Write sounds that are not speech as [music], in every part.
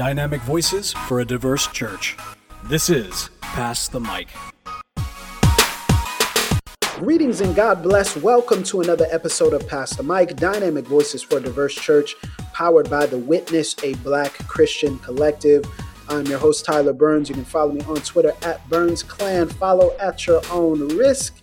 dynamic voices for a diverse church. This is Pass the Mic. Greetings and God bless. Welcome to another episode of Pass the Mic, Dynamic Voices for a Diverse Church, powered by The Witness, a black Christian collective. I'm your host, Tyler Burns. You can follow me on Twitter at Burns Clan. Follow at your own risk.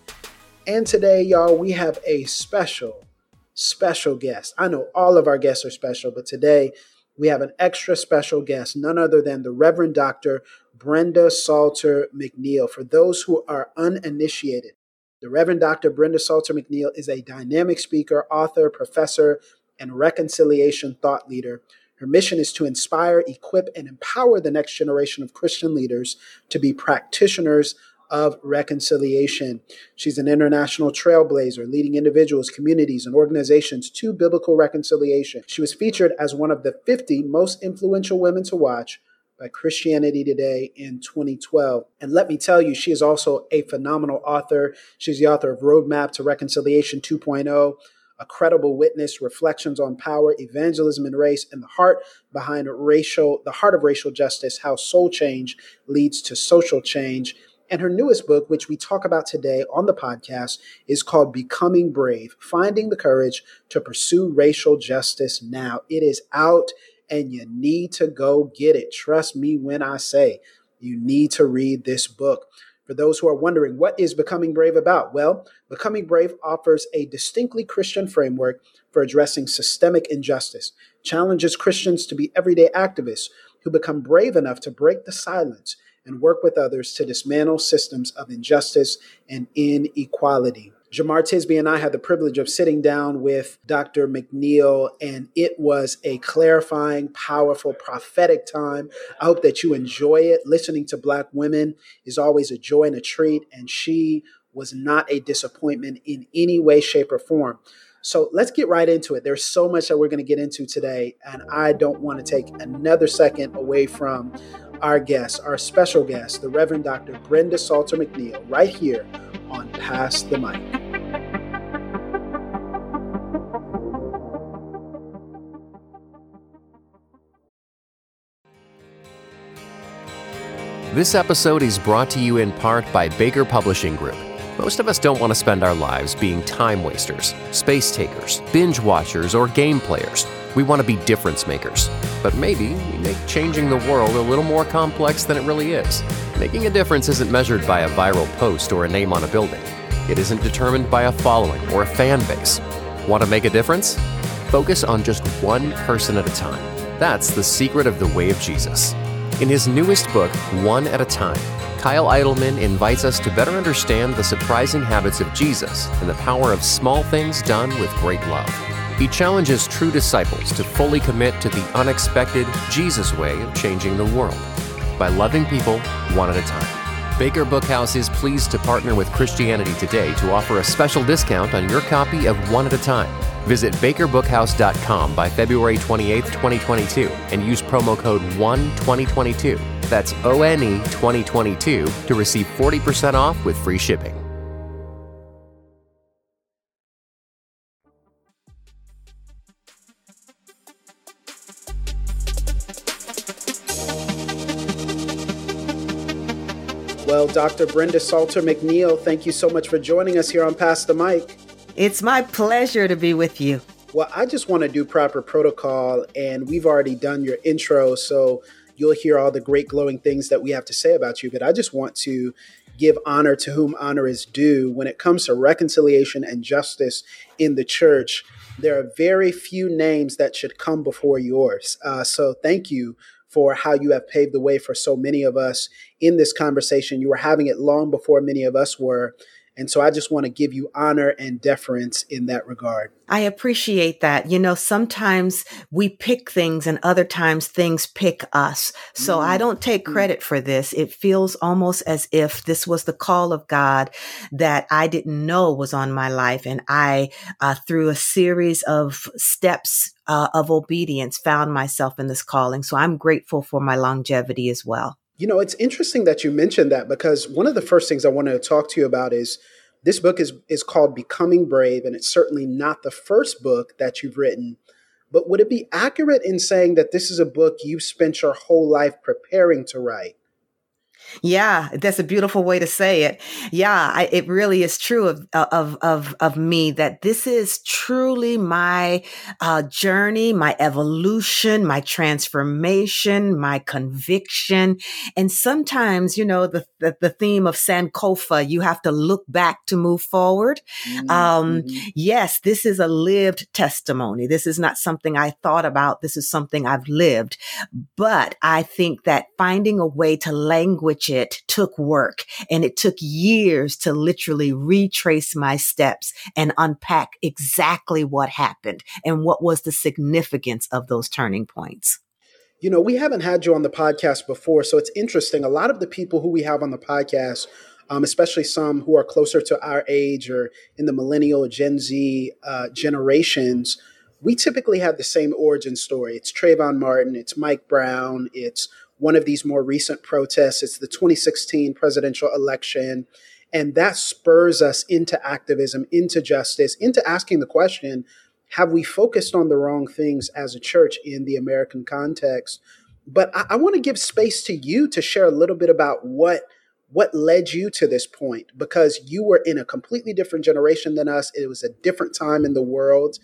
And today, y'all, we have a special, special guest. I know all of our guests are special, but today we have an extra special guest, none other than the Reverend Dr. Brenda Salter McNeil. For those who are uninitiated, the Reverend Dr. Brenda Salter McNeil is a dynamic speaker, author, professor, and reconciliation thought leader her mission is to inspire, equip, and empower the next generation of Christian leaders to be practitioners of reconciliation. She's an international trailblazer, leading individuals, communities, and organizations to biblical reconciliation. She was featured as one of the 50 most influential women to watch by Christianity Today in 2012. And let me tell you, she is also a phenomenal author. She's the author of Roadmap to Reconciliation 2.0 a credible witness, reflections on power, evangelism and race, and the heart behind racial, the heart of racial justice, how soul change leads to social change. And her newest book, which we talk about today on the podcast, is called Becoming Brave Finding the Courage to Pursue Racial Justice Now. It is out and you need to go get it. Trust me when I say you need to read this book. For those who are wondering, what is Becoming Brave about? Well, Becoming Brave offers a distinctly Christian framework for addressing systemic injustice, challenges Christians to be everyday activists who become brave enough to break the silence and work with others to dismantle systems of injustice and inequality. Jemar Tisby and I had the privilege of sitting down with Dr. McNeil, and it was a clarifying, powerful, prophetic time. I hope that you enjoy it. Listening to Black women is always a joy and a treat, and she was not a disappointment in any way, shape, or form. So let's get right into it. There's so much that we're going to get into today, and I don't want to take another second away from our guest, our special guest, the Reverend Dr. Brenda Salter McNeil, right here on Pass the Mic. This episode is brought to you in part by Baker Publishing Group. Most of us don't want to spend our lives being time wasters, space takers, binge watchers, or game players. We want to be difference makers. But maybe we make changing the world a little more complex than it really is. Making a difference isn't measured by a viral post or a name on a building. It isn't determined by a following or a fan base. Want to make a difference? Focus on just one person at a time. That's the secret of the way of Jesus. In his newest book, One at a Time, Kyle Idleman invites us to better understand the surprising habits of Jesus and the power of small things done with great love. He challenges true disciples to fully commit to the unexpected Jesus way of changing the world by loving people one at a time. Baker Bookhouse is pleased to partner with Christianity Today to offer a special discount on your copy of One at a Time. Visit bakerbookhouse.com by February 28, 2022, and use promo code ONE2022. That's O N E 2022 to receive 40% off with free shipping. Dr. Brenda Salter McNeil, thank you so much for joining us here on Pass the Mic. It's my pleasure to be with you. Well, I just want to do proper protocol, and we've already done your intro, so you'll hear all the great glowing things that we have to say about you. But I just want to give honor to whom honor is due. When it comes to reconciliation and justice in the church, there are very few names that should come before yours. Uh, so thank you for how you have paved the way for so many of us in this conversation. You were having it long before many of us were. And so I just want to give you honor and deference in that regard. I appreciate that. You know, sometimes we pick things and other times things pick us. So mm. I don't take mm. credit for this. It feels almost as if this was the call of God that I didn't know was on my life. And I, uh, through a series of steps uh, of obedience, found myself in this calling. So I'm grateful for my longevity as well. You know, it's interesting that you mentioned that because one of the first things I wanted to talk to you about is this book is is called Becoming Brave, and it's certainly not the first book that you've written. but would it be accurate in saying that this is a book you've spent your whole life preparing to write? Yeah, that's a beautiful way to say it. Yeah, I, it really is true of of of of me that this is truly my uh, journey, my evolution, my transformation, my conviction, and sometimes you know the the, the theme of Sankofa. You have to look back to move forward. Mm-hmm. Um, yes, this is a lived testimony. This is not something I thought about. This is something I've lived. But I think that finding a way to language it took work and it took years to literally retrace my steps and unpack exactly what happened and what was the significance of those turning points. You know, we haven't had you on the podcast before, so it's interesting. A lot of the people who we have on the podcast, um, especially some who are closer to our age or in the millennial Gen Z uh, generations, we typically have the same origin story. It's Trayvon Martin, it's Mike Brown, it's one of these more recent protests. It's the 2016 presidential election. And that spurs us into activism, into justice, into asking the question have we focused on the wrong things as a church in the American context? But I, I want to give space to you to share a little bit about what what led you to this point because you were in a completely different generation than us. It was a different time in the world.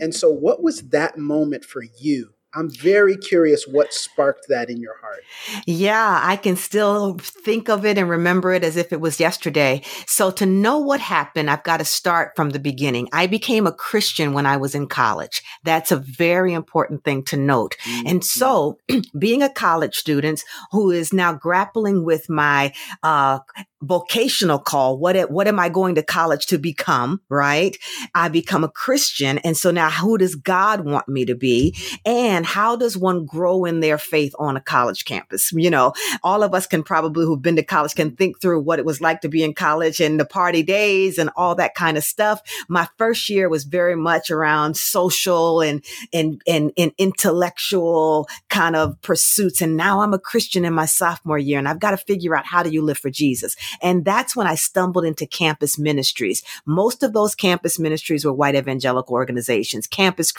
And so, what was that moment for you I'm very curious what sparked that in your heart. Yeah, I can still think of it and remember it as if it was yesterday. So to know what happened, I've got to start from the beginning. I became a Christian when I was in college. That's a very important thing to note. Mm-hmm. And so [clears throat] being a college student who is now grappling with my uh, vocational call. What, what am I going to college to become? Right. I become a Christian. And so now who does God want me to be? And how does one grow in their faith on a college campus? You know, all of us can probably who've been to college can think through what it was like to be in college and the party days and all that kind of stuff. My first year was very much around social and, and, and, and intellectual kind of pursuits. And now I'm a Christian in my sophomore year and I've got to figure out how do you live for Jesus? And that's when I stumbled into campus ministries. Most of those campus ministries were white evangelical organizations, Campus,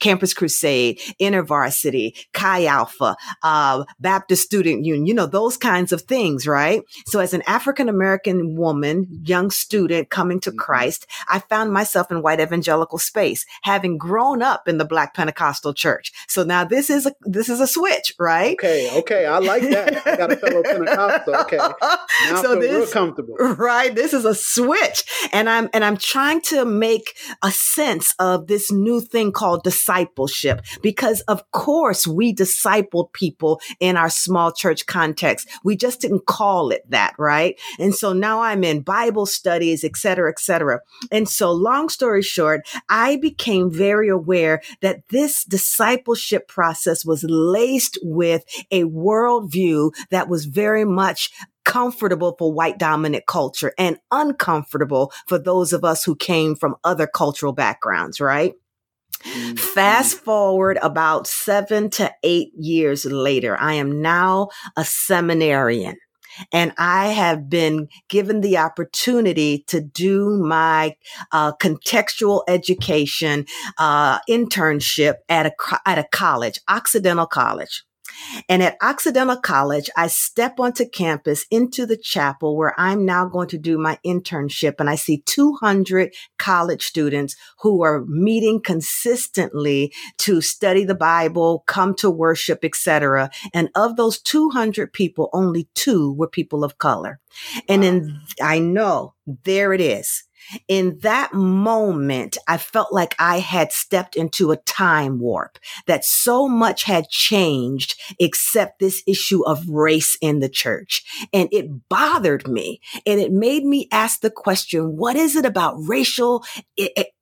Campus Crusade, InterVarsity, Chi Alpha, uh, Baptist Student Union, you know, those kinds of things, right? So as an African American woman, young student coming to mm-hmm. Christ, I found myself in white evangelical space, having grown up in the Black Pentecostal church. So now this is a, this is a switch, right? Okay. Okay. I like that. I got a fellow Pentecostal. Okay. [laughs] Now so this, real comfortable. Right. This is a switch. And I'm, and I'm trying to make a sense of this new thing called discipleship because of course we discipled people in our small church context. We just didn't call it that. Right. And so now I'm in Bible studies, et cetera, et cetera. And so long story short, I became very aware that this discipleship process was laced with a worldview that was very much comfortable for white dominant culture and uncomfortable for those of us who came from other cultural backgrounds, right? Mm-hmm. Fast forward about seven to eight years later, I am now a seminarian. And I have been given the opportunity to do my uh, contextual education uh, internship at a at a college, Occidental College. And at Occidental College, I step onto campus into the chapel where I'm now going to do my internship. And I see 200 college students who are meeting consistently to study the Bible, come to worship, etc. And of those 200 people, only two were people of color. And then I know there it is in that moment, I felt like I had stepped into a time warp, that so much had changed except this issue of race in the church. And it bothered me. And it made me ask the question, what is it about racial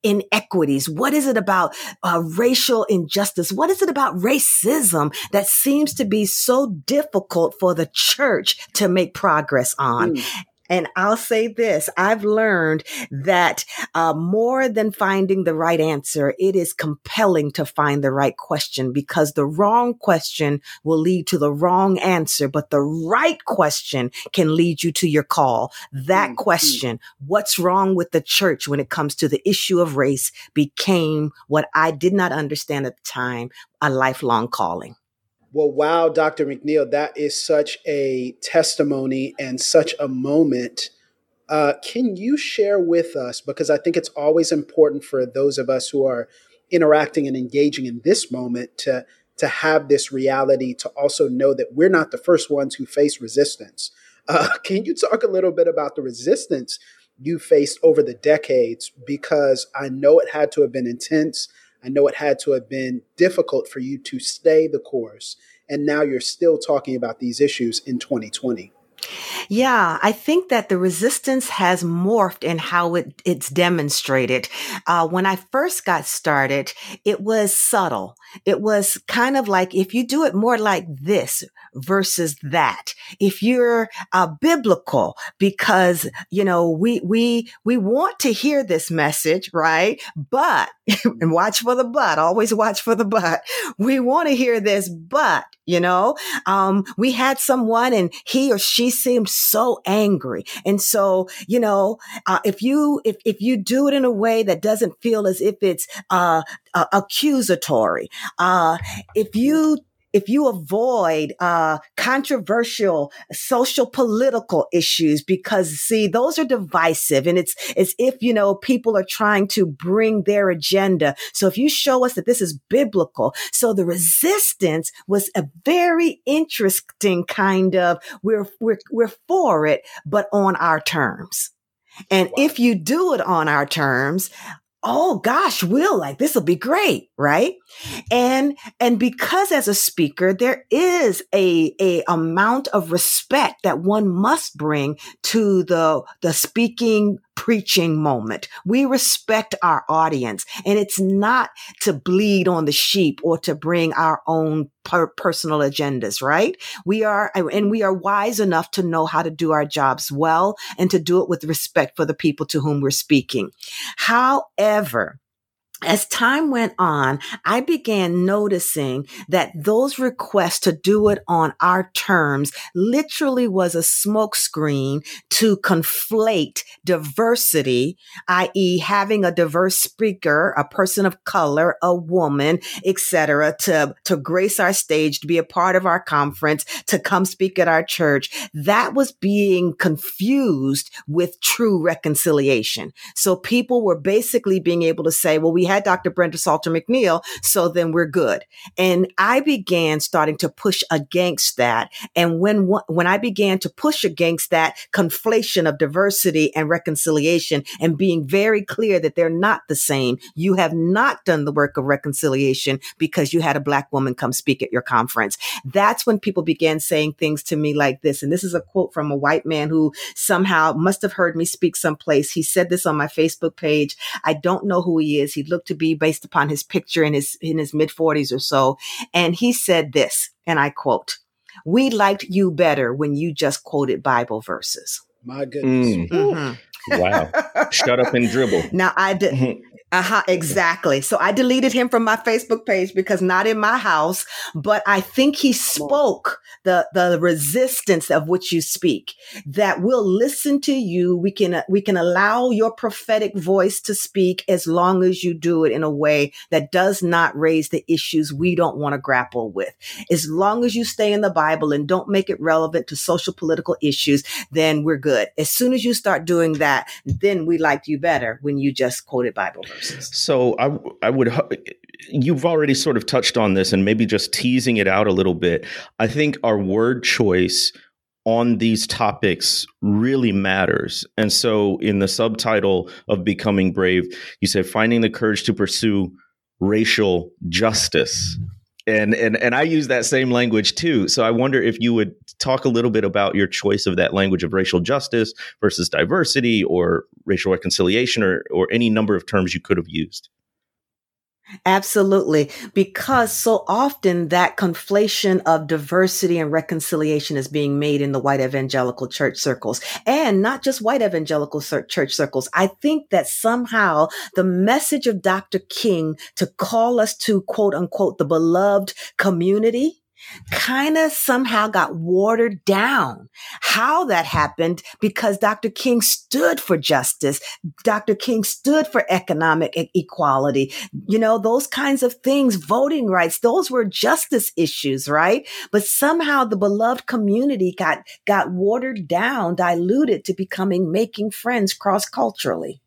inequities? What is it about uh, racial injustice? What is it about racism that seems to be so difficult for the church to make progress on? Mm. And I'll say this I've learned that uh, more than finding the right answer, it is compelling to find the right question because the wrong question will lead to the wrong answer, but the right question can lead you to your call. That mm-hmm. question, what's wrong with the church when it comes to the issue of race, became what I did not understand at the time a lifelong calling. Well, wow, Dr. McNeil, that is such a testimony and such a moment. Uh, can you share with us, because I think it's always important for those of us who are interacting and engaging in this moment to, to have this reality, to also know that we're not the first ones who face resistance. Uh, [laughs] can you talk a little bit about the resistance you faced over the decades? Because I know it had to have been intense. I know it had to have been difficult for you to stay the course. And now you're still talking about these issues in 2020. Yeah, I think that the resistance has morphed in how it, it's demonstrated. Uh, when I first got started, it was subtle. It was kind of like if you do it more like this versus that. If you're uh, biblical, because you know we we we want to hear this message, right? But [laughs] and watch for the but. Always watch for the but. We want to hear this, but you know, um, we had someone and he or she seemed so angry, and so you know, uh, if you if if you do it in a way that doesn't feel as if it's uh, uh accusatory, uh, if you if you avoid uh, controversial social political issues because see those are divisive and it's as if you know people are trying to bring their agenda so if you show us that this is biblical so the resistance was a very interesting kind of we're we're we're for it but on our terms and wow. if you do it on our terms, oh gosh, Will, like this will be great, right? And and because as a speaker, there is a a amount of respect that one must bring to the the speaking preaching moment. We respect our audience and it's not to bleed on the sheep or to bring our own per- personal agendas, right? We are, and we are wise enough to know how to do our jobs well and to do it with respect for the people to whom we're speaking. However, as time went on, I began noticing that those requests to do it on our terms literally was a smokescreen to conflate diversity, i.e., having a diverse speaker, a person of color, a woman, etc., to, to grace our stage, to be a part of our conference, to come speak at our church. That was being confused with true reconciliation. So people were basically being able to say, well, we had Dr. Brenda Salter McNeil, so then we're good. And I began starting to push against that. And when, when I began to push against that conflation of diversity and reconciliation and being very clear that they're not the same, you have not done the work of reconciliation because you had a black woman come speak at your conference. That's when people began saying things to me like this. And this is a quote from a white man who somehow must have heard me speak someplace. He said this on my Facebook page. I don't know who he is. He looked to be based upon his picture in his in his mid 40s or so and he said this and I quote we liked you better when you just quoted bible verses my goodness mm. mm-hmm. wow shut up and dribble [laughs] now i did mm-hmm. Uh-huh, exactly. So I deleted him from my Facebook page because not in my house, but I think he spoke the, the resistance of which you speak that we'll listen to you. We can, uh, we can allow your prophetic voice to speak as long as you do it in a way that does not raise the issues we don't want to grapple with. As long as you stay in the Bible and don't make it relevant to social political issues, then we're good. As soon as you start doing that, then we liked you better when you just quoted Bible verse. So I I would you've already sort of touched on this and maybe just teasing it out a little bit. I think our word choice on these topics really matters. And so in the subtitle of Becoming Brave, you said finding the courage to pursue racial justice mm-hmm. and and and I use that same language too. So I wonder if you would talk a little bit about your choice of that language of racial justice versus diversity or racial reconciliation or or any number of terms you could have used. Absolutely. Because so often that conflation of diversity and reconciliation is being made in the white evangelical church circles and not just white evangelical church circles. I think that somehow the message of Dr. King to call us to quote unquote the beloved community kind of somehow got watered down. How that happened because Dr. King stood for justice. Dr. King stood for economic e- equality. You know, those kinds of things, voting rights, those were justice issues, right? But somehow the beloved community got, got watered down, diluted to becoming making friends cross culturally.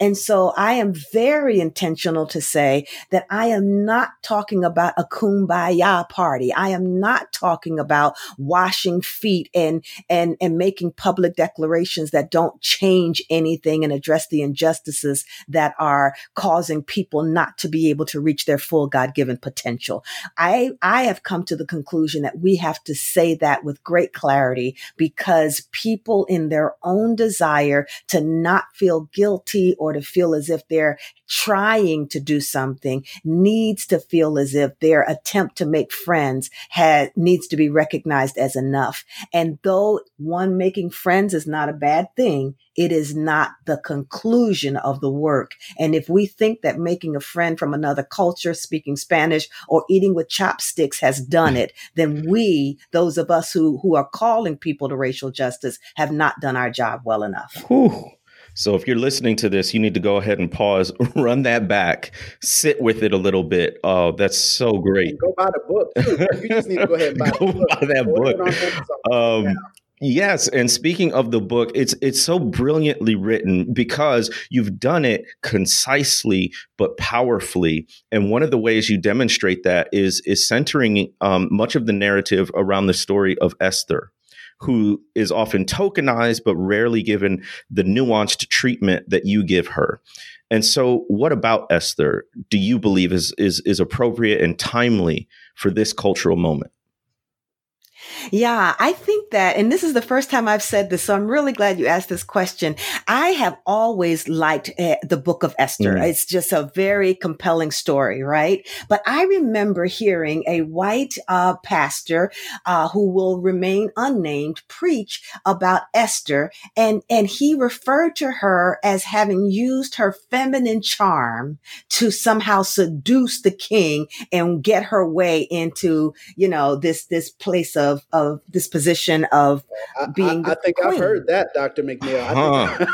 And so I am very intentional to say that I am not talking about a kumbaya party. I am not talking about washing feet and, and, and making public declarations that don't change anything and address the injustices that are causing people not to be able to reach their full God given potential. I, I have come to the conclusion that we have to say that with great clarity because people in their own desire to not feel guilty or to feel as if they're trying to do something needs to feel as if their attempt to make friends has needs to be recognized as enough. And though one making friends is not a bad thing, it is not the conclusion of the work. And if we think that making a friend from another culture, speaking Spanish or eating with chopsticks has done it, then we, those of us who, who are calling people to racial justice have not done our job well enough. So if you're listening to this, you need to go ahead and pause, [laughs] run that back, sit with it a little bit. Oh, that's so great. Go buy the book. Too. [laughs] You just need to go ahead and buy, go buy that book. Um, Yes, and speaking of the book, it's it's so brilliantly written because you've done it concisely but powerfully. And one of the ways you demonstrate that is is centering um, much of the narrative around the story of Esther who is often tokenized but rarely given the nuanced treatment that you give her. And so, what about Esther do you believe is is is appropriate and timely for this cultural moment? Yeah, I think that, and this is the first time I've said this, so I'm really glad you asked this question. I have always liked uh, the book of Esther. Mm. It's just a very compelling story, right? But I remember hearing a white uh, pastor uh, who will remain unnamed preach about Esther, and, and he referred to her as having used her feminine charm to somehow seduce the king and get her way into, you know, this, this place of of of this position of being. I, I, I think queen. I've heard that, Doctor McNeil.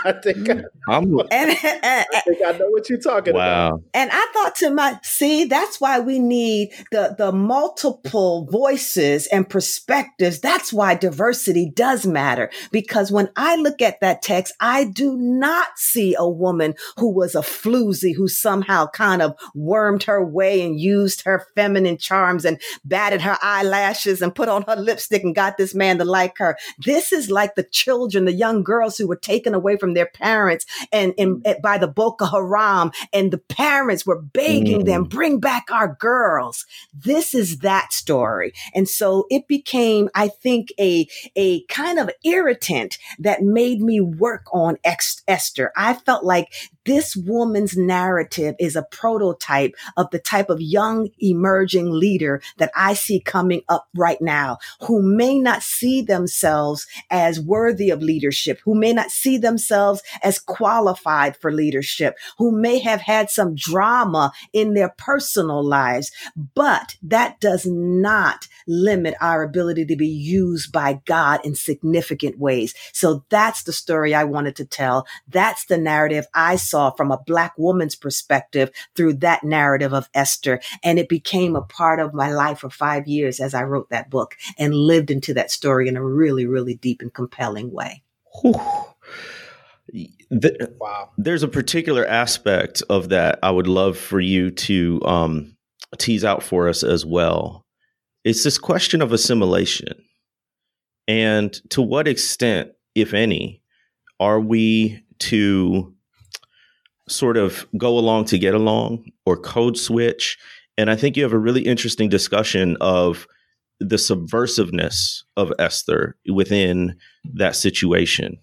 I think, [laughs] I, think [laughs] I'm, [laughs] and, and, I think I know what you're talking wow. about. And I thought to my see, that's why we need the the multiple voices and perspectives. That's why diversity does matter because when I look at that text, I do not see a woman who was a floozy who somehow kind of wormed her way and used her feminine charms and batted her eyelashes and put on her lipstick and got this man to like her. This is like the children, the young girls who were taken away from their parents and, and, and by the Boko Haram and the parents were begging mm. them, bring back our girls. This is that story. And so it became, I think, a, a kind of irritant that made me work on Esther. I felt like this woman's narrative is a prototype of the type of young emerging leader that I see coming up right now who may not see themselves as worthy of leadership, who may not see themselves as qualified for leadership, who may have had some drama in their personal lives. But that does not limit our ability to be used by God in significant ways. So that's the story I wanted to tell. That's the narrative I saw from a black woman's perspective through that narrative of Esther. And it became a part of my life for five years as I wrote that book and lived into that story in a really, really deep and compelling way. The, wow. There's a particular aspect of that I would love for you to um, tease out for us as well. It's this question of assimilation. And to what extent, if any, are we to sort of go along to get along or code switch? And I think you have a really interesting discussion of the subversiveness of Esther within that situation.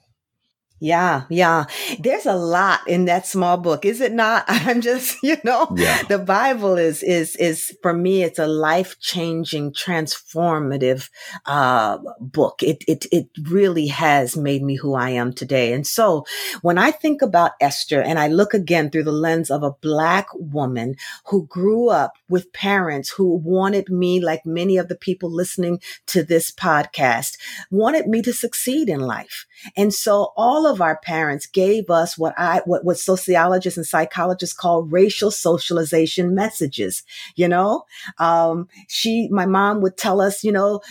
Yeah, yeah. There's a lot in that small book, is it not? [laughs] I'm just, you know, yeah. the Bible is is is for me it's a life-changing, transformative uh book. It it it really has made me who I am today. And so, when I think about Esther and I look again through the lens of a black woman who grew up with parents who wanted me like many of the people listening to this podcast, wanted me to succeed in life. And so all of our parents gave us what I, what, what sociologists and psychologists call racial socialization messages. You know, um, she, my mom would tell us, you know,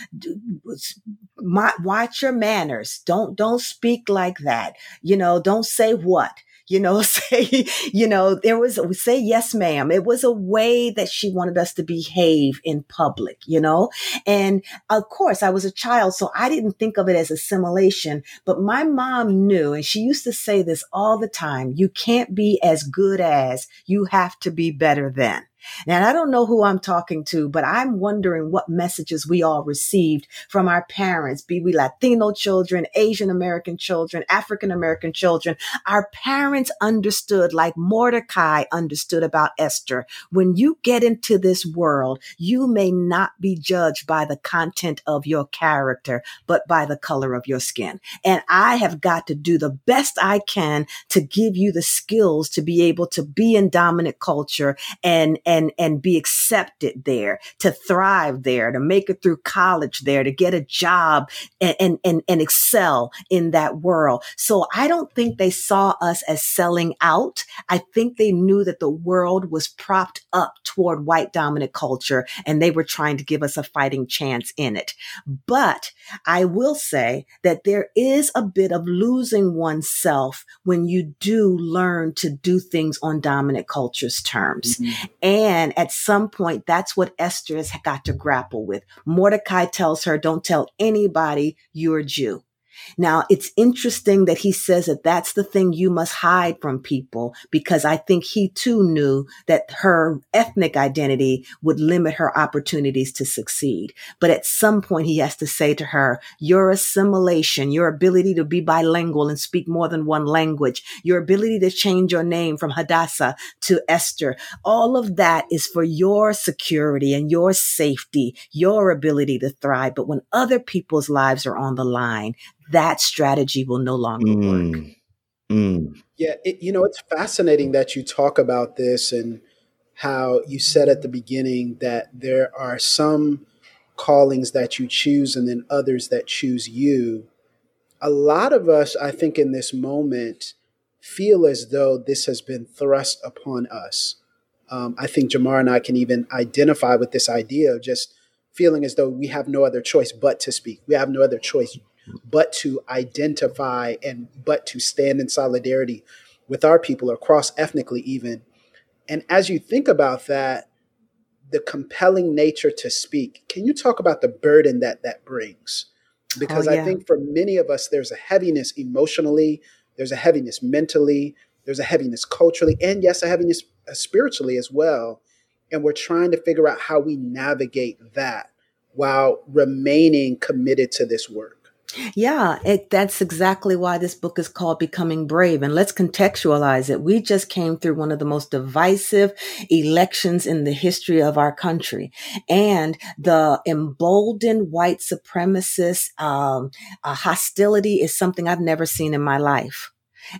watch your manners. Don't, don't speak like that. You know, don't say what you know, [laughs] say, you know, there was, say yes, ma'am. It was a way that she wanted us to behave in public, you know? And of course, I was a child, so I didn't think of it as assimilation, but my mom knew, and she used to say this all the time, you can't be as good as, you have to be better than. Now, I don't know who I'm talking to, but I'm wondering what messages we all received from our parents, be we Latino children, Asian American children, African American children. Our parents understood like Mordecai understood about Esther. When you get into this world, you may not be judged by the content of your character, but by the color of your skin. And I have got to do the best I can to give you the skills to be able to be in dominant culture and, and, and be accepted there, to thrive there, to make it through college there, to get a job and, and, and, and excel in that world. So I don't think they saw us as selling out. I think they knew that the world was propped up toward white dominant culture and they were trying to give us a fighting chance in it. But I will say that there is a bit of losing oneself when you do learn to do things on dominant culture's terms. Mm-hmm. And at some point, that's what Esther has got to grapple with. Mordecai tells her, don't tell anybody you're a Jew. Now, it's interesting that he says that that's the thing you must hide from people because I think he too knew that her ethnic identity would limit her opportunities to succeed. But at some point, he has to say to her, your assimilation, your ability to be bilingual and speak more than one language, your ability to change your name from Hadassah to Esther, all of that is for your security and your safety, your ability to thrive. But when other people's lives are on the line, that strategy will no longer mm. work. Mm. Yeah, it, you know, it's fascinating that you talk about this and how you said at the beginning that there are some callings that you choose and then others that choose you. A lot of us, I think, in this moment feel as though this has been thrust upon us. Um, I think Jemar and I can even identify with this idea of just feeling as though we have no other choice but to speak. We have no other choice but to identify and but to stand in solidarity with our people across ethnically even. And as you think about that the compelling nature to speak can you talk about the burden that that brings? Because oh, yeah. i think for many of us there's a heaviness emotionally there's a heaviness mentally there's a heaviness culturally and yes a heaviness uh, spiritually as well. And we're trying to figure out how we navigate that while remaining committed to this work yeah, it, that's exactly why this book is called Becoming Brave. And let's contextualize it. We just came through one of the most divisive elections in the history of our country. And the emboldened white supremacist um, uh, hostility is something I've never seen in my life.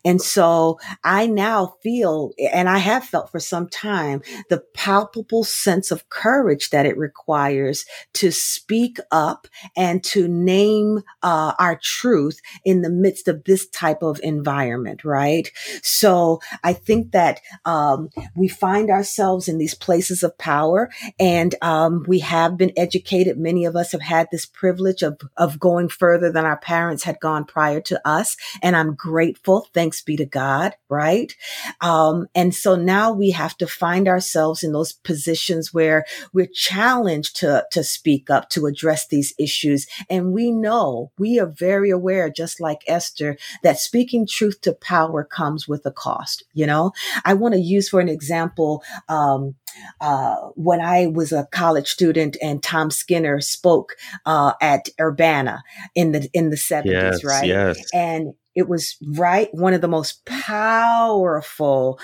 And so I now feel, and I have felt for some time, the palpable sense of courage that it requires to speak up and to name uh, our truth in the midst of this type of environment, right? So I think that um, we find ourselves in these places of power and um, we have been educated. Many of us have had this privilege of, of going further than our parents had gone prior to us. And I'm grateful Thanks be to God, right? Um, and so now we have to find ourselves in those positions where we're challenged to, to speak up, to address these issues. And we know, we are very aware, just like Esther, that speaking truth to power comes with a cost. You know, I want to use for an example, um, uh, when I was a college student and Tom Skinner spoke uh, at Urbana in the in the seventies, yes, right? Yes. And It was right. One of the most powerful,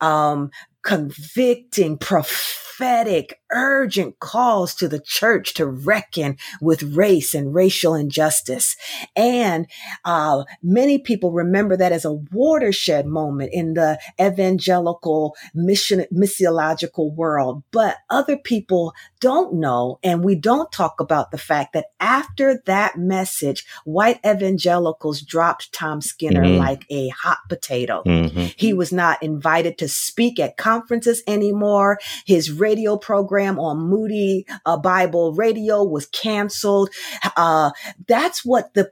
um, convicting, prophetic, urgent calls to the church to reckon with race and racial injustice. And uh, many people remember that as a watershed moment in the evangelical mission missiological world. But other people don't know, and we don't talk about the fact that after that message, white evangelicals dropped Tom Skinner mm-hmm. like a hot potato. Mm-hmm. He was not invited to speak at conferences anymore. His radio program on Moody uh, Bible Radio was canceled. Uh, that's what the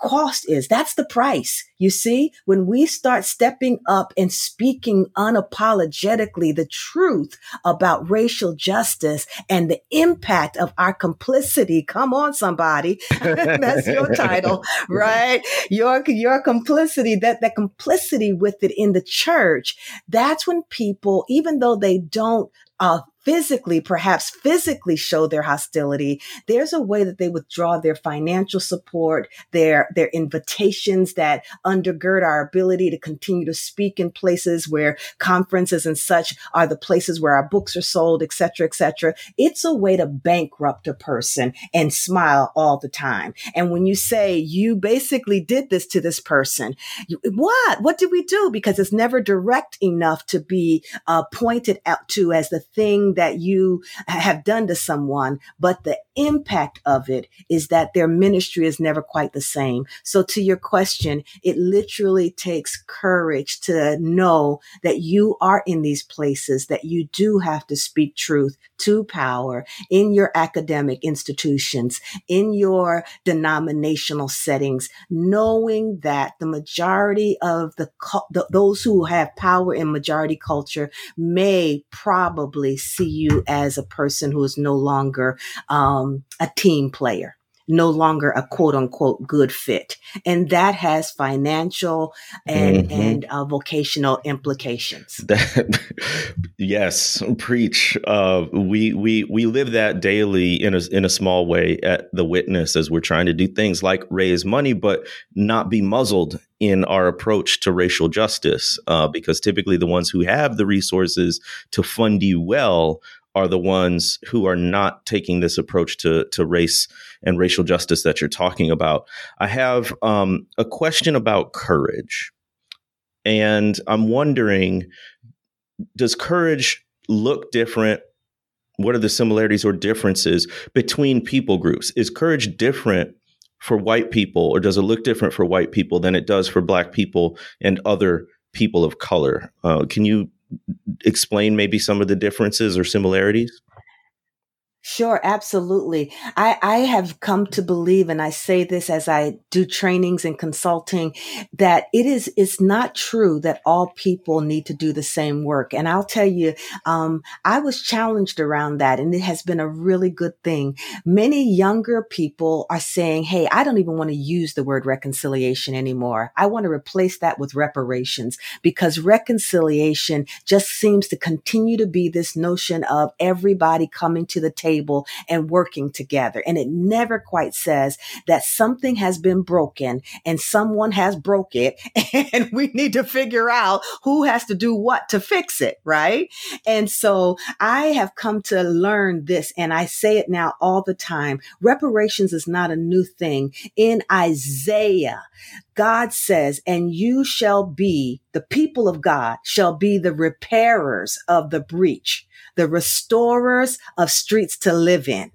cost is. That's the price. You see, when we start stepping up and speaking unapologetically the truth about racial justice and the impact of our complicity, come on, somebody. [laughs] That's your title, [laughs] right? Your, your complicity, that, that complicity with it in the church. That's when people, even though they don't uh, physically, perhaps physically show their hostility, there's a way that they withdraw their financial support, their, their invitations that undergird our ability to continue to speak in places where conferences and such are the places where our books are sold, et cetera, et cetera. It's a way to bankrupt a person and smile all the time. And when you say you basically did this to this person, you, what? What did we do? Because it's never direct enough to be uh, pointed out to as the thing that you have done to someone, but the impact of it is that their ministry is never quite the same. So to your question, it literally takes courage to know that you are in these places, that you do have to speak truth to power in your academic institutions, in your denominational settings, knowing that the majority of the, the those who have power in majority culture may probably see you as a person who is no longer um, a team player no longer a quote unquote good fit. And that has financial and, mm-hmm. and uh, vocational implications. [laughs] That, yes, preach. Uh, we, we, we live that daily in a, in a small way at the witness as we're trying to do things like raise money, but not be muzzled in our approach to racial justice. Uh, because typically the ones who have the resources to fund you well are the ones who are not taking this approach to to race and racial justice that you're talking about. I have um, a question about courage, and I'm wondering: Does courage look different? What are the similarities or differences between people groups? Is courage different for white people, or does it look different for white people than it does for Black people and other people of color? Uh, can you explain maybe some of the differences or similarities? Sure, absolutely. I, I have come to believe, and I say this as I do trainings and consulting, that it is, it's not true that all people need to do the same work. And I'll tell you, um, I was challenged around that and it has been a really good thing. Many younger people are saying, Hey, I don't even want to use the word reconciliation anymore. I want to replace that with reparations because reconciliation just seems to continue to be this notion of everybody coming to the table table and working together. And it never quite says that something has been broken and someone has broke it [laughs] and we need to figure out who has to do what to fix it. Right. And so I have come to learn this and I say it now all the time. Reparations is not a new thing. In Isaiah, God says, and you shall be, the people of God shall be the repairers of the breach the restorers of streets to live in.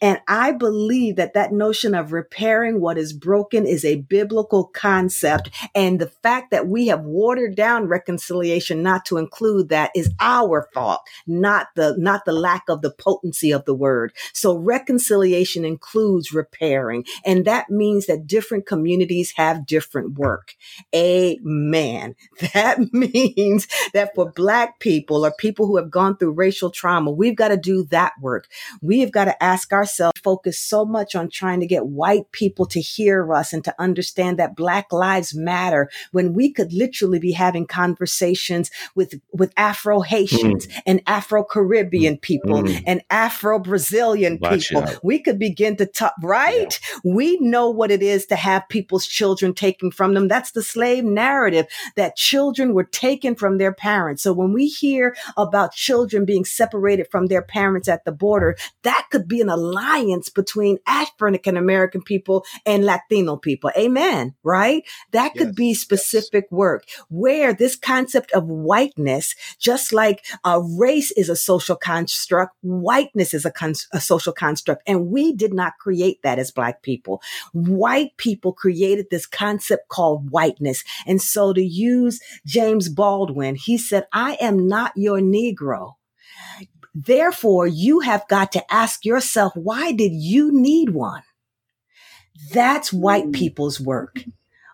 And I believe that that notion of repairing what is broken is a biblical concept. And the fact that we have watered down reconciliation not to include that is our fault, not the, not the lack of the potency of the word. So reconciliation includes repairing. And that means that different communities have different work. Amen. [laughs] That means that for black people or people who have gone through racial trauma, we've got to do that work. We have got to ask ourselves, focus so much on trying to get white people to hear us and to understand that black lives matter when we could literally be having conversations with, with Afro Haitians mm. and Afro Caribbean mm. people mm. and Afro Brazilian people. We could begin to talk, right? Yeah. We know what it is to have people's children taken from them. That's the slave narrative that children were taken from their parents. So when we hear about children being separated from their parents at the border, that could be an alliance between African American people and Latino people. Amen. Right? That could yes. be specific yes. work where this concept of whiteness, just like a race is a social construct, whiteness is a, con- a social construct. And we did not create that as black people. White people created this concept called whiteness. And so to use James Baldwin, he said, I am not your Negro. Therefore, you have got to ask yourself, why did you need one? That's white mm. people's work.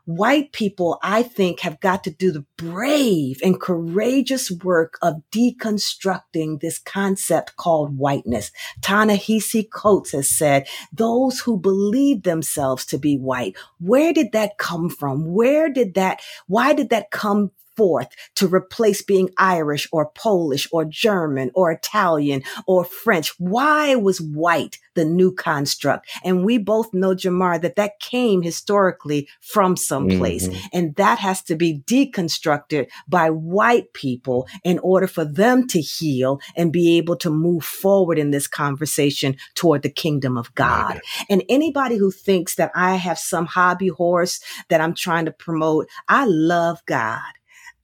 White people, I think, have got to do the brave and courageous work of deconstructing this concept called whiteness. Ta-Nehisi Coates has said, those who believe themselves to be white, where did that come from? Where did that, why did that come forth to replace being Irish or Polish or German or Italian or French. Why was white the new construct? And we both know, Jemar, that that came historically from someplace. Mm-hmm. And that has to be deconstructed by white people in order for them to heal and be able to move forward in this conversation toward the kingdom of God. And anybody who thinks that I have some hobby horse that I'm trying to promote, I love God.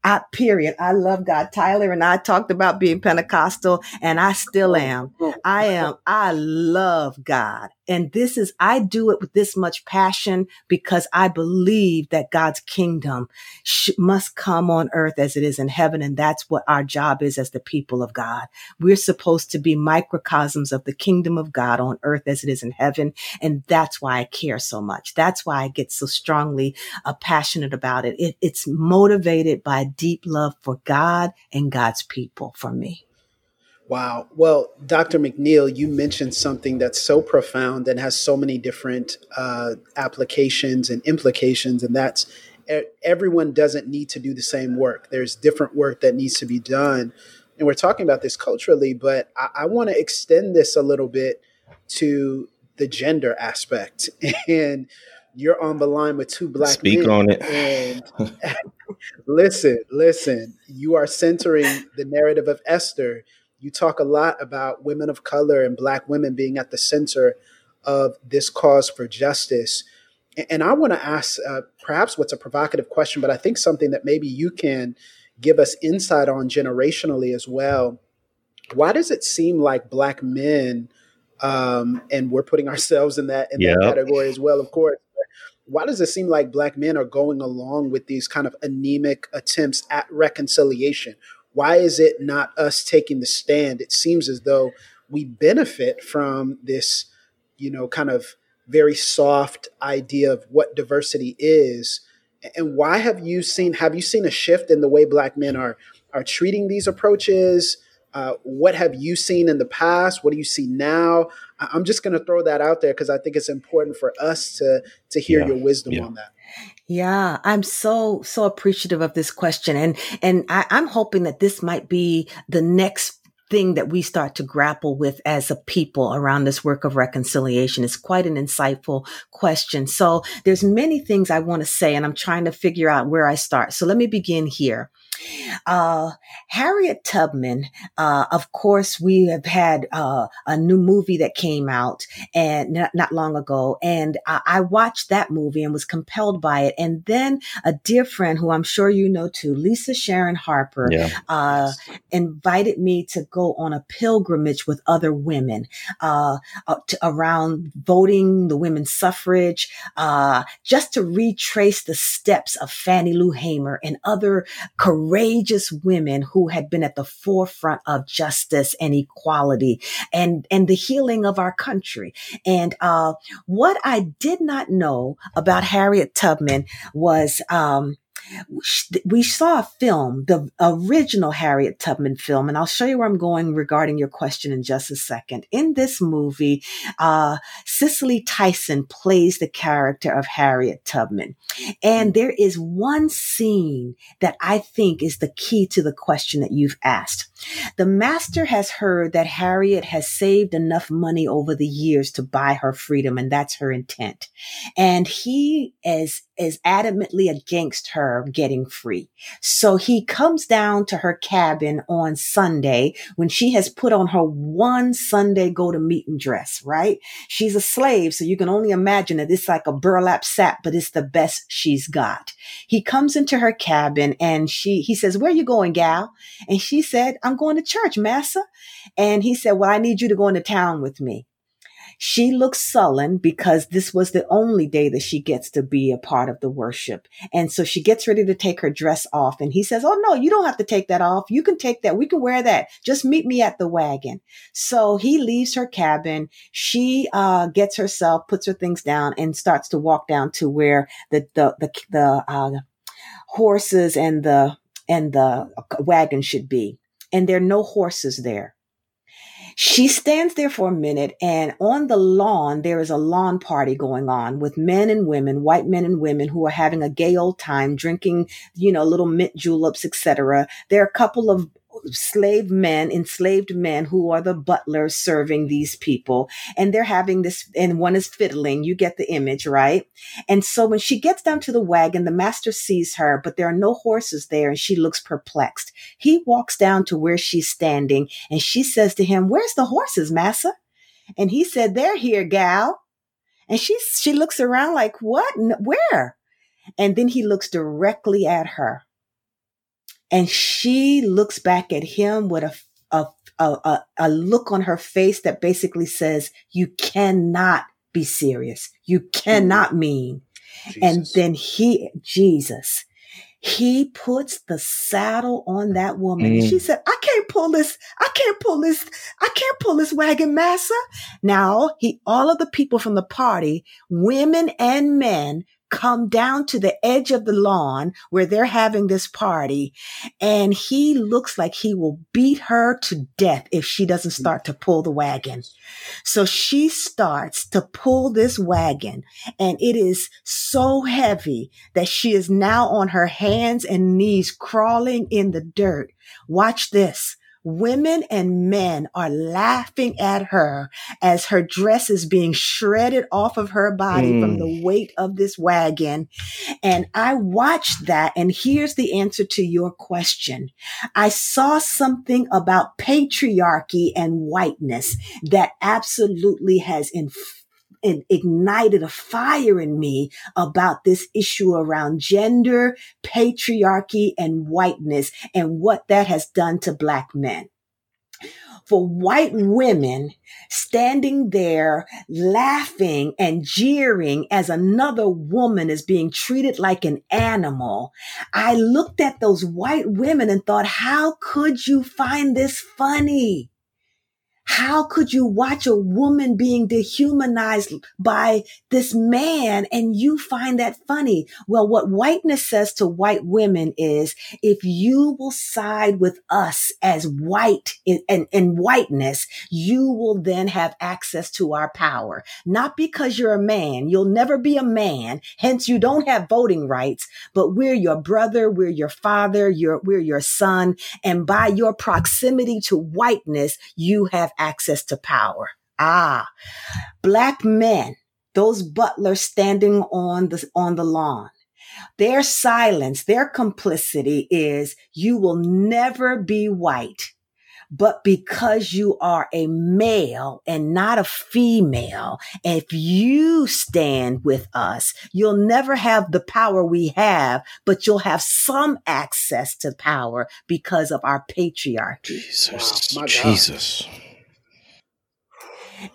I, period. I love God. Tyler and I talked about being Pentecostal and I still am. Oh, I am. I love God. And this is, I do it with this much passion because I believe that God's kingdom sh- must come on earth as it is in heaven. And that's what our job is as the people of God. We're supposed to be microcosms of the kingdom of God on earth as it is in heaven. And that's why I care so much. That's why I get so strongly uh, passionate about it. it. It's motivated by deep love for God and God's people for me. Wow. Well, Dr. McNeil, you mentioned something that's so profound and has so many different uh, applications and implications, and that's everyone doesn't need to do the same work. There's different work that needs to be done. And we're talking about this culturally, but I, I want to extend this a little bit to the gender aspect. [laughs] And you're on the line with two black Speak men. on it. And [laughs] [laughs] listen, listen, you are centering the narrative of Esther you talk a lot about women of color and black women being at the center of this cause for justice. And I want to ask uh, perhaps what's a provocative question, but I think something that maybe you can give us insight on generationally as well. Why does it seem like black men, um, and we're putting [laughs] ourselves in that in yep. that category as well, of course. Why does it seem like black men are going along with these kind of anemic attempts at reconciliation? Why is it not us taking the stand? It seems as though we benefit from this, you know, kind of very soft idea of what diversity is. And why have you seen have you seen a shift in the way black men are are treating these approaches? Uh, what have you seen in the past? What do you see now? I'm just going to throw that out there because I think it's important for us to to hear yeah, your wisdom yeah. on that. Yeah, I'm so so appreciative of this question, and and I, I'm hoping that this might be the next thing that we start to grapple with as a people around this work of reconciliation is quite an insightful question. So there's many things I want to say and I'm trying to figure out where I start. So let me begin here. Uh, Harriet Tubman, uh, of course, we have had uh, a new movie that came out and not, not long ago, and I, I, watched that movie and was compelled by it. And then a dear friend, who I'm sure you know too, Lisa Sharon Harper, yeah. Uh, invited me to go on a pilgrimage with other women uh, uh, to, around voting, the women's suffrage, just to retrace the steps of Fannie Lou Hamer and other courageous women who had been at the forefront of justice and equality and, and the healing of our country. And, uh, what I did not know about Harriet Tubman was, um, we saw a film, the original Harriet Tubman film, and I'll show you where I'm going regarding your question in just a second. In this movie, uh, Cicely Tyson plays the character of Harriet Tubman. And there is one scene that I think is the key to the question that you've asked. The master has heard that Harriet has saved enough money over the years to buy her freedom, and that's her intent. And he is, is adamantly against her getting free. So he comes down to her cabin on Sunday when she has put on her one Sunday go to meeting dress, right? She's a slave, so you can only imagine that it's like a burlap sack, but it's the best she's got. He comes into her cabin and she, he says, where you going, gal? And she said, I'm going to church, massa. And he said, well, I need you to go into town with me. She looks sullen because this was the only day that she gets to be a part of the worship. And so she gets ready to take her dress off. And he says, Oh, no, you don't have to take that off. You can take that. We can wear that. Just meet me at the wagon. So he leaves her cabin. She, uh, gets herself, puts her things down and starts to walk down to where the, the, the, the, uh, horses and the, and the wagon should be. And there are no horses there. She stands there for a minute and on the lawn, there is a lawn party going on with men and women, white men and women who are having a gay old time drinking, you know, little mint juleps, etc. There are a couple of slave men, enslaved men who are the butlers serving these people. And they're having this, and one is fiddling. You get the image, right? And so when she gets down to the wagon, the master sees her, but there are no horses there and she looks perplexed. He walks down to where she's standing and she says to him, where's the horses, massa? And he said, they're here, gal. And she, she looks around like, what? Where? And then he looks directly at her and she looks back at him with a, a, a, a, look on her face that basically says, you cannot be serious. You cannot mean. Jesus. And then he, Jesus, he puts the saddle on that woman. Mm. And she mm. said, I can't pull this. I can't pull this. I can't pull this wagon, massa. Now he, all of the people from the party, women and men come down to the edge of the lawn where they're having this party and he looks like he will beat her to death if she doesn't mm. start to pull the wagon. So she starts to pull this wagon and it is so heavy that she is now on her hands and knees crawling in the dirt. Watch this. Women and men are laughing at her as her dress is being shredded off of her body mm. from the mm. weight of this wagon. And I watched that. And here's the answer to your question. I saw something about patriarchy and whiteness that absolutely has influenced and ignited a fire in me about this issue around gender, patriarchy, and whiteness and what that has done to black men for white women standing there laughing and jeering as another woman is being treated like an animal. I looked at those white women and thought, how could you find this funny? How could you watch a woman being dehumanized by this man and you find that funny? Well, what whiteness says to white women is if you will side with us as white in, in, in whiteness, you will then have access to our power. Not because you're a man. You'll never be a man. Hence you don't have voting rights, but we're your brother. We're your father. You're, we're your son. And by your proximity to whiteness, you have access to power. Ah, black men, those butlers standing on the, on the lawn. Their silence, their complicity is you will never be white. But because you are a male and not a female, if you stand with us, you'll never have the power we have, but you'll have some access to power because of our patriarchy. Jesus. Wow, Jesus.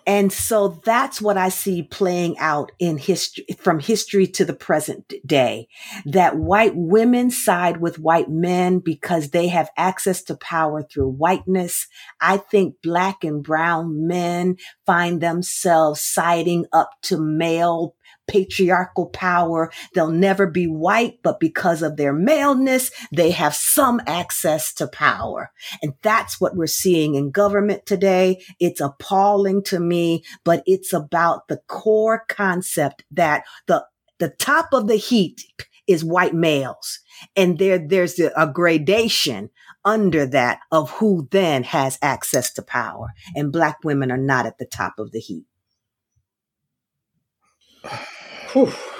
And so that's what I see playing out in history, from history to the present day, that white women side with white men because they have access to power through whiteness. I think black and brown men find themselves siding up to male patriarchal power. They'll never be white, but because of their maleness, they have some access to power. And that's what we're seeing in government today. It's appalling to me, but it's about the core concept that the the top of the heap is white males. And there, there's a gradation under that of who then has access to power. And black women are not at the top of the heap.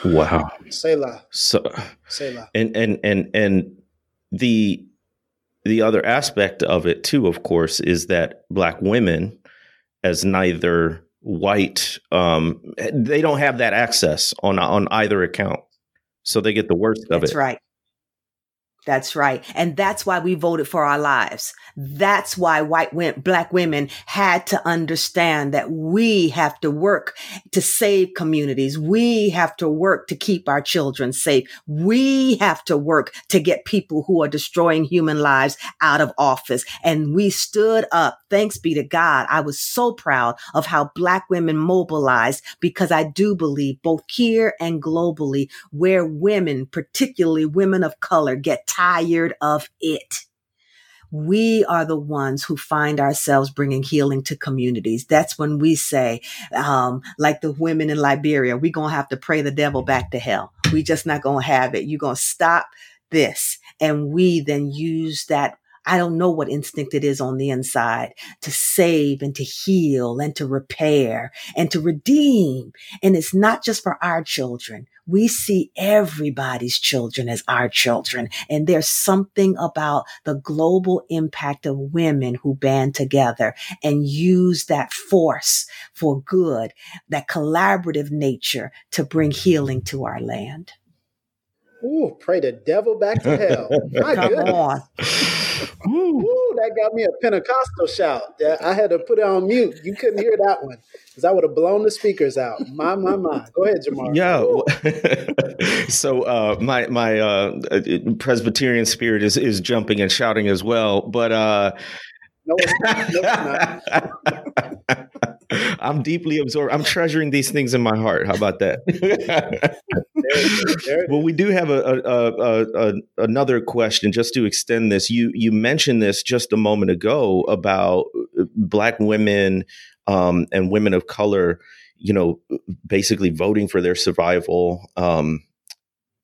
Wow. Selah. So Selah. and and and and the the other aspect of it too, of course, is that black women, as neither white, um, they don't have that access on on either account, so they get the worst of it. That's it. right. That's right. And that's why we voted for our lives. That's why white women, black women had to understand that we have to work to save communities. We have to work to keep our children safe. We have to work to get people who are destroying human lives out of office. And we stood up. Thanks be to God. I was so proud of how black women mobilized because I do believe both here and globally where women, particularly women of color, get tired of it. We are the ones who find ourselves bringing healing to communities. That's when we say, um, like the women in Liberia, we're going to have to pray the devil back to hell. We just not going to have it. You're going to stop this. And we then use that I don't know what instinct it is on the inside to save and to heal and to repair and to redeem. And it's not just for our children. We see everybody's children as our children. And there's something about the global impact of women who band together and use that force for good, that collaborative nature to bring healing to our land. Ooh, pray the devil back to hell. [laughs] My Come goodness. on. Ooh, that got me a Pentecostal shout. Yeah, I had to put it on mute. You couldn't hear that one because I would have blown the speakers out. My, my, my. Go ahead, Jemar. Yeah. [laughs] So uh, my my uh, Presbyterian spirit is is jumping and shouting as well, but. Uh, No, it's not. No, it's not. [laughs] I'm deeply absorbed. I'm treasuring these things in my heart. How about that? There. There well, we do have a, a, a, a another question just to extend this. You you mentioned this just a moment ago about uh, black women um, and women of color. You know, basically voting for their survival. Um,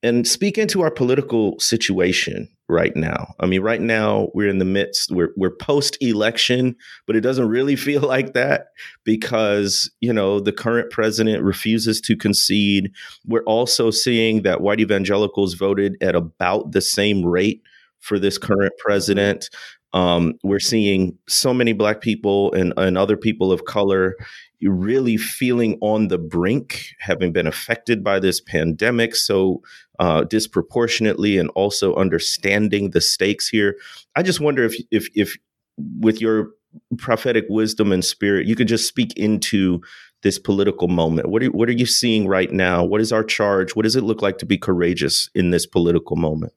and speak into our political situation right now. I mean, right now we're in the midst, we're, we're post election, but it doesn't really [laughs] feel like that because, you know, the current president refuses to concede. We're also seeing that white evangelicals voted at about the same rate for this current president. Um, we're seeing so many black people and, and other people of color really feeling on the brink, having been affected by this pandemic so uh, disproportionately, and also understanding the stakes here. I just wonder if, if, if, with your prophetic wisdom and spirit, you could just speak into this political moment. What are, what are you seeing right now? What is our charge? What does it look like to be courageous in this political moment?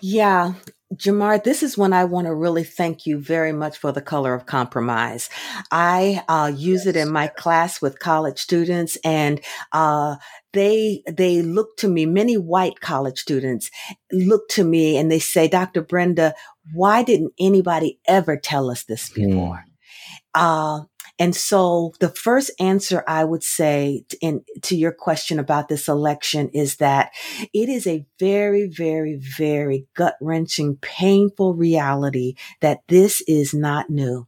Yeah, Jemar, this is when I want to really thank you very much for the color of compromise. I uh, use it in my class with college students, and uh, they they look to me. Many white college students look to me and they say, "Dr. Brenda, why didn't anybody ever tell us this before?" Uh, and so the first answer I would say in, to your question about this election is that it is a very, very, very gut wrenching, painful reality that this is not new.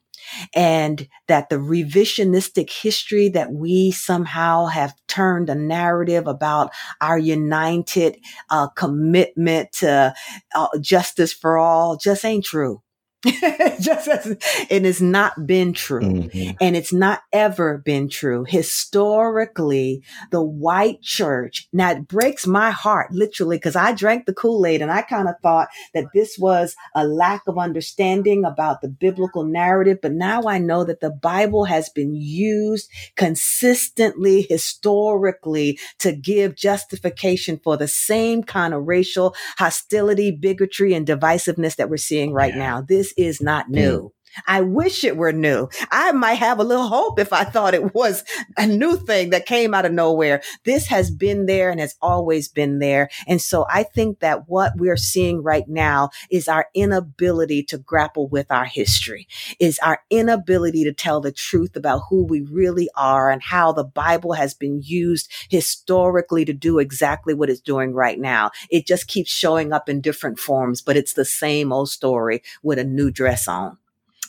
And that the revisionistic history that we somehow have turned a narrative about our united uh, commitment to uh, justice for all just ain't true. [laughs] just as it has not been true Mm-hmm. and it's not ever been true historically the white church now it breaks my heart literally because i drank the kool-aid and i kind of thought that this was a lack of understanding about the biblical narrative but now i know that the bible has been used consistently historically to give justification for the same kind of racial hostility bigotry and divisiveness that we're seeing right Yeah. now this is not hmm. new I wish it were new. I might have a little hope if I thought it was a new thing that came out of nowhere. This has been there and has always been there. And so I think that what we're seeing right now is our inability to grapple with our history, is our inability to tell the truth about who we really are and how the Bible has been used historically to do exactly what it's doing right now. It just keeps showing up in different forms, but it's the same old story with a new dress on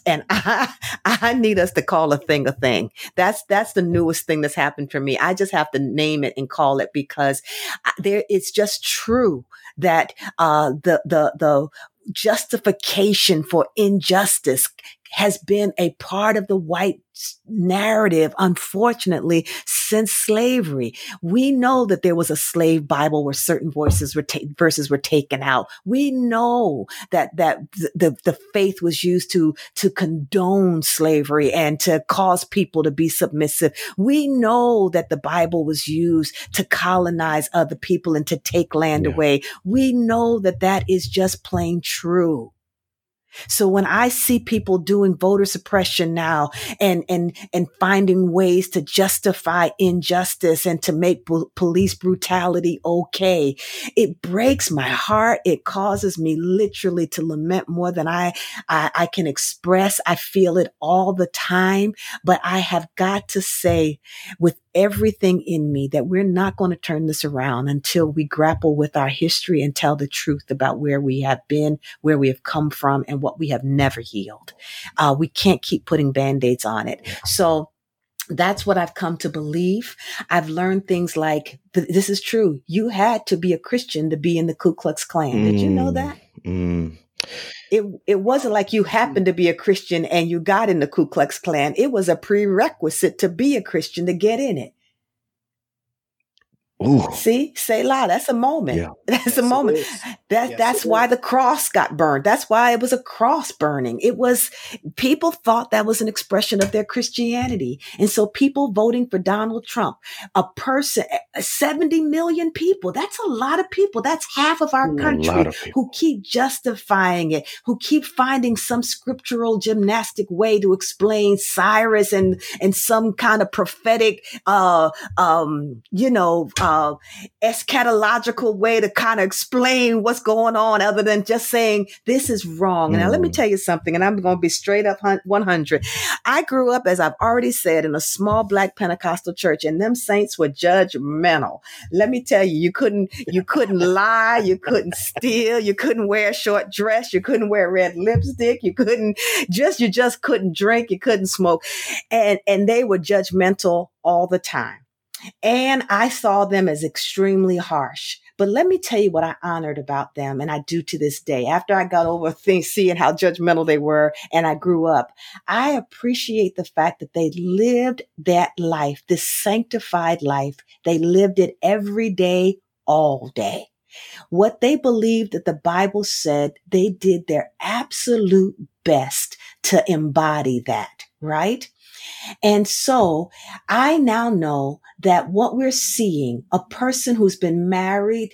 and I, [laughs] I need us to call a thing a thing. That's that's the newest thing that's happened for me. I just have to name it and call it because there it's just true that uh, the the the justification for injustice has been a part of the white narrative, unfortunately, since slavery. We know that there was a slave Bible where certain voices were ta- verses were taken out. We know that that the, the faith was used to to condone slavery and to cause people to be submissive. We know that the Bible was used to colonize other people and to take land yeah. away. We know that that is just plain true. So when I see people doing voter suppression now and, and, and finding ways to justify injustice and to make police brutality okay, it breaks my heart. It causes me literally to lament more than I, I, I can express. I feel it all the time, but I have got to say with everything in me that we're not going to turn this around until we grapple with our history and tell the truth about where we have been, where we have come from, and what we have never healed. Uh, we can't keep putting band-aids on it. So that's what I've come to believe. I've learned things like this is true. You had to be a Christian to be in the Ku Klux Klan. Did you know mm, that? Mm. It it wasn't like you happened to be a Christian and you got in the Ku Klux Klan. It was a prerequisite to be a Christian to get in it. Ooh. See, Selah. That's a moment. Yeah. [laughs] That's yes, a moment. That yes, that's why is. the cross got burned. That's why it was a cross burning. It was people thought that was an expression of their Christianity, and so people voting for Donald Trump, a person, seventy million people. That's a lot of people. That's half of our country of who keep justifying it, who keep finding some scriptural gymnastic way to explain Cyrus and and some kind of prophetic, uh, um, you know. Uh, uh, eschatological way to kind of explain what's going on other than just saying this is wrong. Mm. Now, let me mm. tell you something, and I'm going to be straight up 100. I grew up, as I've already said, in a small black Pentecostal church, and them saints were judgmental. Let me tell you, you couldn't, you couldn't [laughs] lie, you couldn't steal, you couldn't wear a short dress, you couldn't wear red lipstick, you couldn't just, you just couldn't drink, you couldn't smoke, and and they were judgmental all the time. And I saw them as extremely harsh. But let me tell you what I honored about them, and I do to this day. After I got over [laughs] seeing how judgmental they were, and I grew up, I appreciate the fact that they lived that life, this sanctified life. They lived it every day, all day. What they believed that the Bible said, they did their absolute best to embody that, right? And so I now know that what we're seeing, a person who's been married,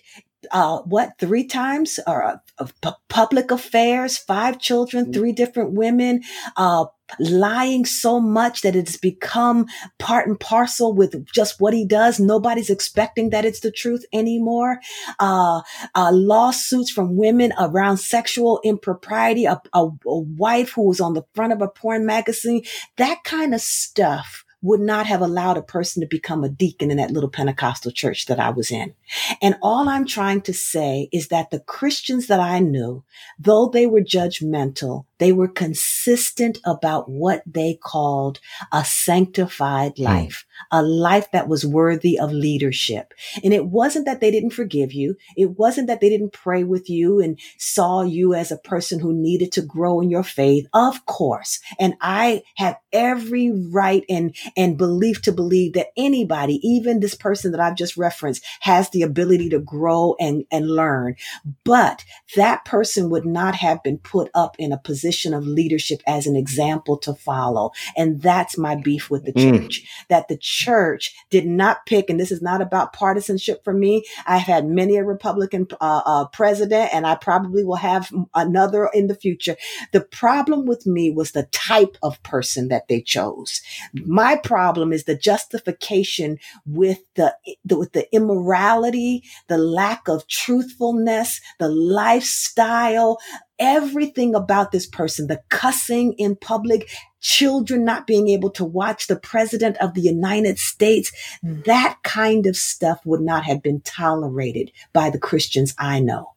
uh, what three times or uh, public affairs, five children, mm-hmm. three different women, uh, lying so much that it's become part and parcel with just what he does. Nobody's expecting that it's the truth anymore. Uh, uh, lawsuits from women around sexual impropriety, a, a, a wife who was on the front of a porn magazine, that kind of stuff would not have allowed a person to become a deacon in that little Pentecostal church that I was in. And all I'm trying to say is that the Christians that I knew, though they were judgmental, they were consistent about what they called a sanctified hmm. life, mm. a life that was worthy of leadership. And it wasn't that they didn't forgive you. It wasn't that they didn't pray with you and saw you as a person who needed to grow in your faith. Of course. And I have every right and, and belief to believe that anybody, even this person that I've just referenced, has the ability to grow and, and learn. But that person would not have been put up in a position position of leadership as an example to follow. And that's my beef with the mm. church, that the church did not pick, and this is not about partisanship for me. I've had many a Republican uh, uh, president, and I probably will have another in the future. The problem with me was the type of person that they chose. My problem is the justification with the, the with the immorality, the lack of truthfulness, the lifestyle, everything about this person, the cussing in public, children not being able to watch the president of the United States, that kind of stuff would not have been tolerated by the Christians I know.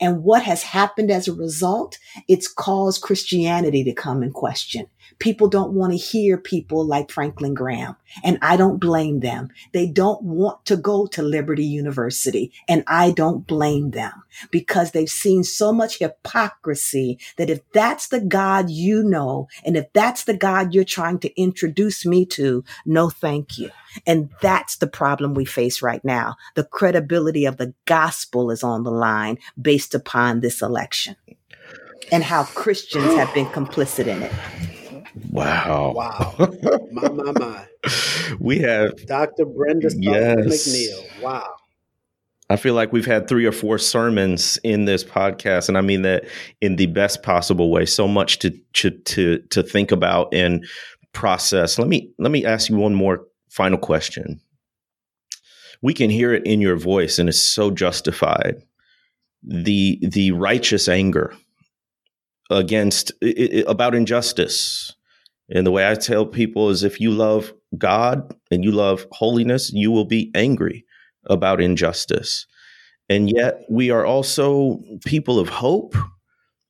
And what has happened as a result? It's caused Christianity to come in question. People don't want to hear people like Franklin Graham, and I don't blame them. They don't want to go to Liberty University, and I don't blame them because they've seen so much hypocrisy that if that's the God you know, and if that's the God you're trying to introduce me to, no thank you. And that's the problem we face right now. The credibility of the gospel is on the line based upon this election and how Christians have been complicit in it. Wow. Wow. my, my, my. [laughs] We have Dr. Brenda yes. McNeil. Wow. I feel like we've had three or four sermons in this podcast, and I mean that in the best possible way. So much to to to, to think about and process. Let me let me ask you one more final question. We can hear it in your voice, and it's so justified. The the righteous anger against it, about injustice. And the way I tell people is if you love God and you love holiness, you will be angry about injustice. And yet we are also people of hope.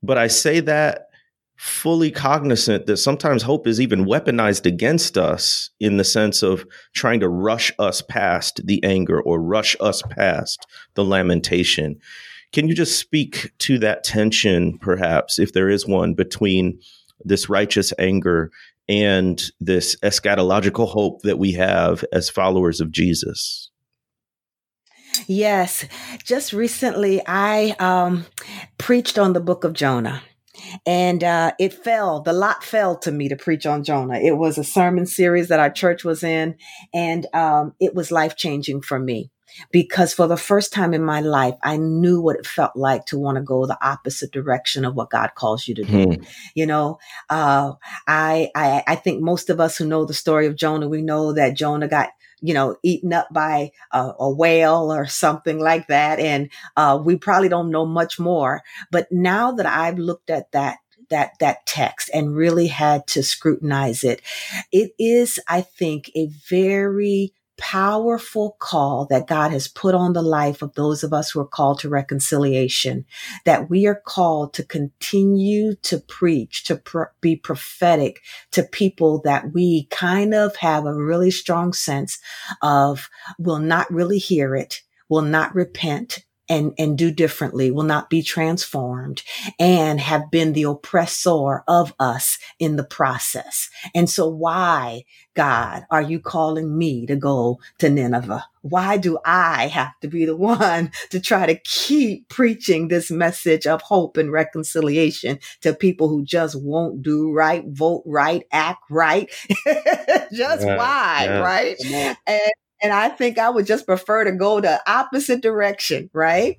But I say that fully cognizant that sometimes hope is even weaponized against us in the sense of trying to rush us past the anger or rush us past the lamentation. Can you just speak to that tension, perhaps, if there is one, between this righteous anger and this eschatological hope that we have as followers of Jesus? Yes. Just recently, I um, preached on the book of Jonah. And uh, it fell, the lot fell to me to preach on Jonah. It was a sermon series that our church was in, and um, it was life changing for me because for the first time in my life, I knew what it felt like to want to go the opposite direction of what God calls you to do. Hmm. You know, uh, I, I, I think most of us who know the story of Jonah, we know that Jonah got you know, eaten up by a, a whale or something like that. And uh, we probably don't know much more. But now that I've looked at that that that text and really had to scrutinize it. It is, I think, a very powerful call that God has put on the life of those of us who are called to reconciliation, that we are called to continue to preach, to pr- be prophetic to people that we kind of have a really strong sense of will not really hear it, will not repent, and, and do differently, will not be transformed and have been the oppressor of us in the process. And so why, God, are you calling me to go to Nineveh? Why do I have to be the [laughs] one to try to keep preaching this message of hope and reconciliation to people who just won't do right, vote right, act right? [laughs] just yeah, why, yeah. right? And and I think I would just prefer to go the opposite direction, right?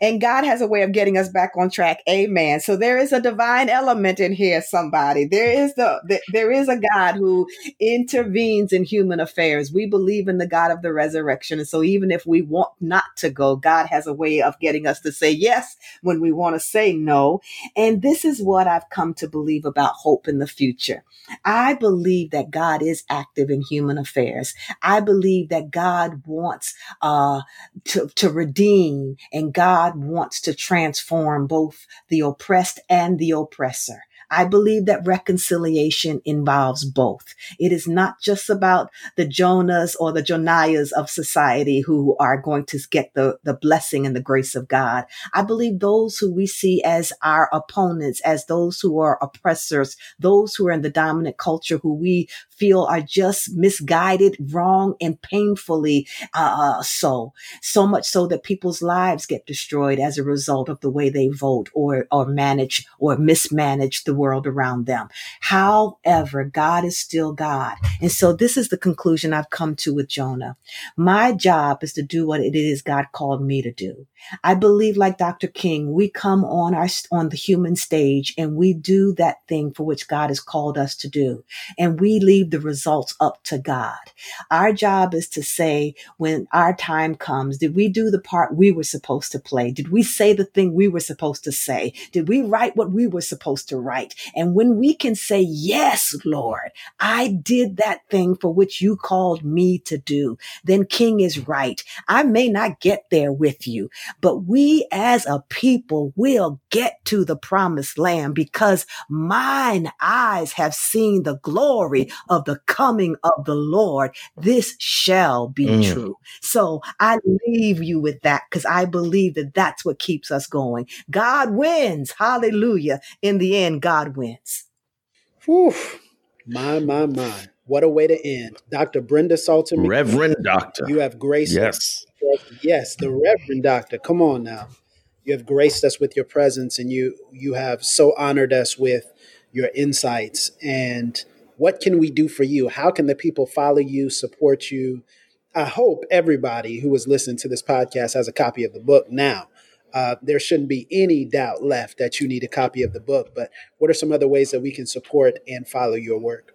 And God has a way of getting us back on track. Amen. So there is a divine element in here, somebody. There is the, the, there is a God who intervenes in human affairs. We believe in the God of the resurrection. And so even if we want not to go, God has a way of getting us to say yes when we want to say no. And this is what I've come to believe about hope in the future. I believe that God is active in human affairs. I believe that God wants uh, to, to redeem and God wants to transform both the oppressed and the oppressor. I believe that reconciliation involves both. It is not just about the Jonahs or the Joniahs of society who are going to get the, the blessing and the grace of God. I believe those who we see as our opponents, as those who are oppressors, those who are in the dominant culture who we feel are just misguided, wrong, and painfully uh, uh so. So much so that people's lives get destroyed as a result of the way they vote or, or manage or mismanage the world around them. However, God is still God. And so this is the conclusion I've come to with Jonah. My job is to do what it is God called me to do. I believe like Dr. King, we come on our, on the human stage and we do that thing for which God has called us to do. And we leave the results up to God. Our job is to say when our time comes, did we do the part we were supposed to play? Did we say the thing we were supposed to say? Did we write what we were supposed to write? And when we can say, yes, Lord, I did that thing for which you called me to do, then King is right. I may not get there with you, but we as a people will get to the promised land because mine eyes have seen the glory of the coming of the Lord. This shall be mm. true. So I leave you with that because I believe that that's what keeps us going. God wins. Hallelujah. In the end, God wins. Whew. My, my, my. What a way to end. Dr. Brenda Salter. Reverend Doctor. You have grace. Yes. Yes, the Reverend Doctor. Come on now. You have graced us with your presence and you you have so honored us with your insights. And what can we do for you? How can the people follow you, support you? I hope everybody who is listening to this podcast has a copy of the book now. Uh, there shouldn't be any doubt left that you need a copy of the book. But what are some other ways that we can support and follow your work?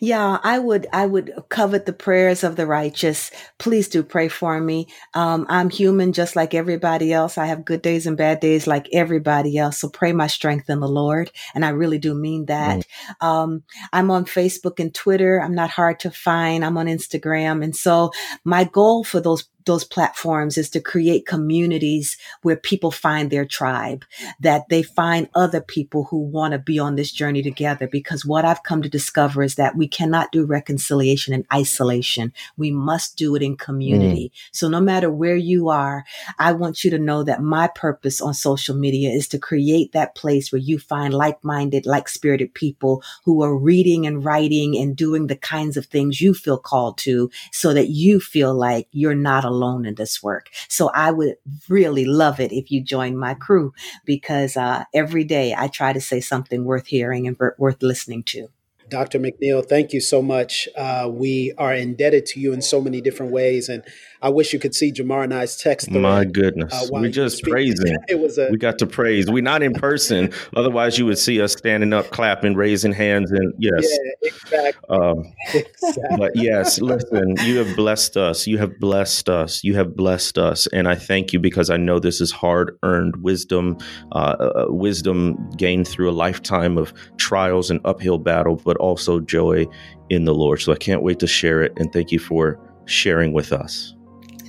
Yeah, I would, I would covet the prayers of the righteous. Please do pray for me. Um, I'm human just like everybody else. I have good days and bad days like everybody else. So pray my strength in the Lord. And I really do mean that. Mm. Um, I'm on Facebook and Twitter. I'm not hard to find. I'm on Instagram. And so my goal for those those platforms is to create communities where people find their tribe, that they find other people who want to be on this journey together. Because what I've come to discover is that we cannot do reconciliation in isolation. We must do it in community. Mm. So no matter where you are, I want you to know that my purpose on social media is to create that place where you find like-minded, like-spirited people who are reading and writing and doing the kinds of things you feel called to so that you feel like you're not alone in this work. So I would really love it if you join my crew because uh, every day I try to say something worth hearing and worth listening to. Dr. McNeil, thank you so much. Uh, we are indebted to you in so many different ways, and I wish you could see Jemar and I's text. My goodness, uh, we just praising. [laughs] it was a, we got to praise. We're not in person, [laughs] otherwise you would see us standing up, clapping, raising hands, and yes, yeah, exactly. Um, [laughs] exactly. But yes, listen, you have blessed us. You have blessed us. You have blessed us, and I thank you because I know this is hard earned wisdom, uh, uh, wisdom gained through a lifetime of trials and uphill battle, but also joy in the Lord. So I can't wait to share it, and thank you for sharing with us.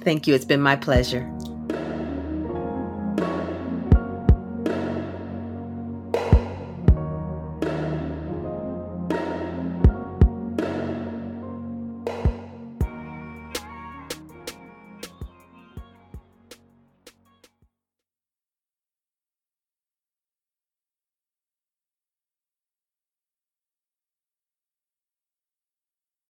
Thank you. It's been my pleasure.